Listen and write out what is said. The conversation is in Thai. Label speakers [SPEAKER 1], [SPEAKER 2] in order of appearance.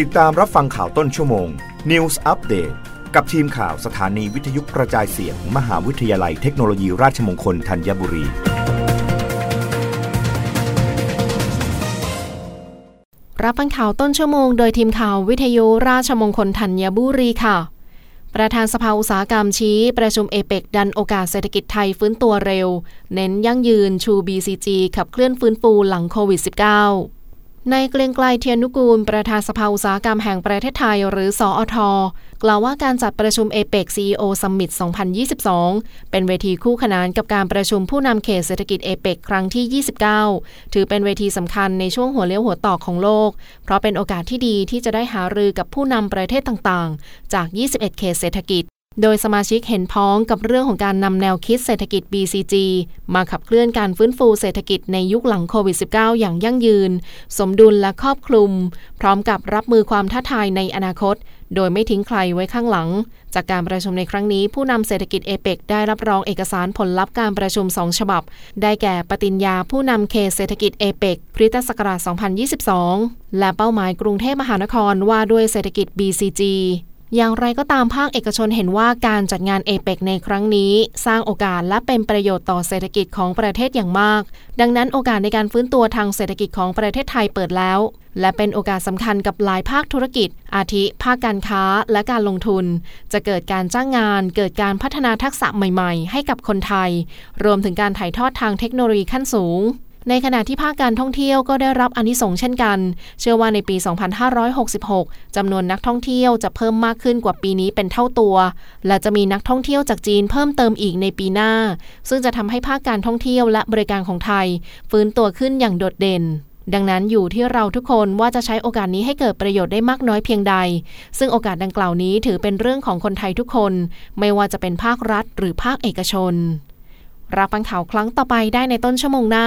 [SPEAKER 1] ติดตามรับฟังข่าวต้นชั่วโมง News Update กับทีมข่าวสถานีวิทยุกระจายเสียงมมหาวิทยาลัยเทคโนโลยีราชมงคลธัญบุรี
[SPEAKER 2] รับฟังข่าวต้นชั่วโมง โดยทีมข่าววิทยุราชมงคลธัญบุรีค่ะ ประธานสภาอุตสาหกรรมชี้ ประชุมเอเปกดันโอกาสเศรษฐกิจไทยฟื้นตัวเร็ว เน้นยั่งยืนชู BCG ขับเคลื่อนฟื้นฟูหลังโควิด -19 ในเกรียงไกลเทียนนุกูล ประธานสภาอุตสาหกรรมแห่งประเทศไทย หรือสออทกล่าวว่าการจัดประชุมเอเปก CEO Summit 2022 เป็นเวทีคู่ขนานกับการประชุมผู้นำเขตเศรษฐกิจเอเปกครั้งที่ 29 ถือเป็นเวทีสำคัญในช่วงหัวเลี้ยวหัวต่อของโลก เพราะเป็นโอกาสที่ดีที่จะได้หารือกับผู้นำประเทศต่างๆ จาก 21 เขตเศรษฐกิจ โดยสมาชิกเห็นพ้องกับเรื่องของการนำแนวคิดเศรษฐกิจ BCG มาขับเคลื่อนการฟื้นฟูเศรษฐกิจในยุคหลังโควิด -19 อย่างยั่งยืน สมดุลและครอบคลุม พร้อมกับรับมือความท้าทายในอนาคต โดยไม่ทิ้งใครไว้ข้างหลัง จากการประชุมในครั้งนี้ ผู้นำเศรษฐกิจเอเปกได้รับรองเอกสารผลลัพธ์การประชุม 2 ฉบับ ได้แก่ปฏิญญาผู้นำเขตเศรษฐกิจเอเปกพุทธศักราช 2022 และเป้าหมายกรุงเทพมหานครว่าด้วยเศรษฐกิจ BCG อย่างไรก็ตามภาคเอกชนเห็นว่าการจัดงานเอเปกในครั้งนี้ สร้างโอกาสและเป็นประโยชน์ต่อเศรษฐกิจของประเทศอย่างมาก ดังนั้นโอกาสในการฟื้นตัวทางเศรษฐกิจของประเทศไทยเปิดแล้ว และเป็นโอกาสสำคัญกับหลายภาคธุรกิจ อาทิ ภาคการค้าและการลงทุน จะเกิดการจ้างงาน เกิดการพัฒนาทักษะใหม่ ๆ ให้กับคนไทย รวมถึงการถ่ายทอดทางเทคโนโลยีขั้นสูง ในขณะที่ภาคการท่องเที่ยวก็ได้รับอนิสงส์เช่นกัน เชื่อว่าในปี 2566 จำนวนนักท่องเที่ยวจะเพิ่มมากขึ้นกว่าปีนี้เป็นเท่าตัว และจะมีนักท่องเที่ยวจากจีนเพิ่มเติมอีกในปีหน้า ซึ่งจะทำให้ภาคการท่องเที่ยวและบริการของไทย ฟื้นตัวขึ้นอย่างโดดเด่นดังนั้นอยู่ที่เราทุกคนว่าจะใช้โอกาสนี้ให้เกิดประโยชน์ได้มากน้อยเพียงใด ซึ่งโอกาสดังกล่าวนี้ถือเป็นเรื่องของคนไทยทุกคน ไม่ว่าจะเป็นภาครัฐหรือภาคเอกชน รับฟังข่าวครั้งต่อไปได้ในต้นชั่วโมงหน้า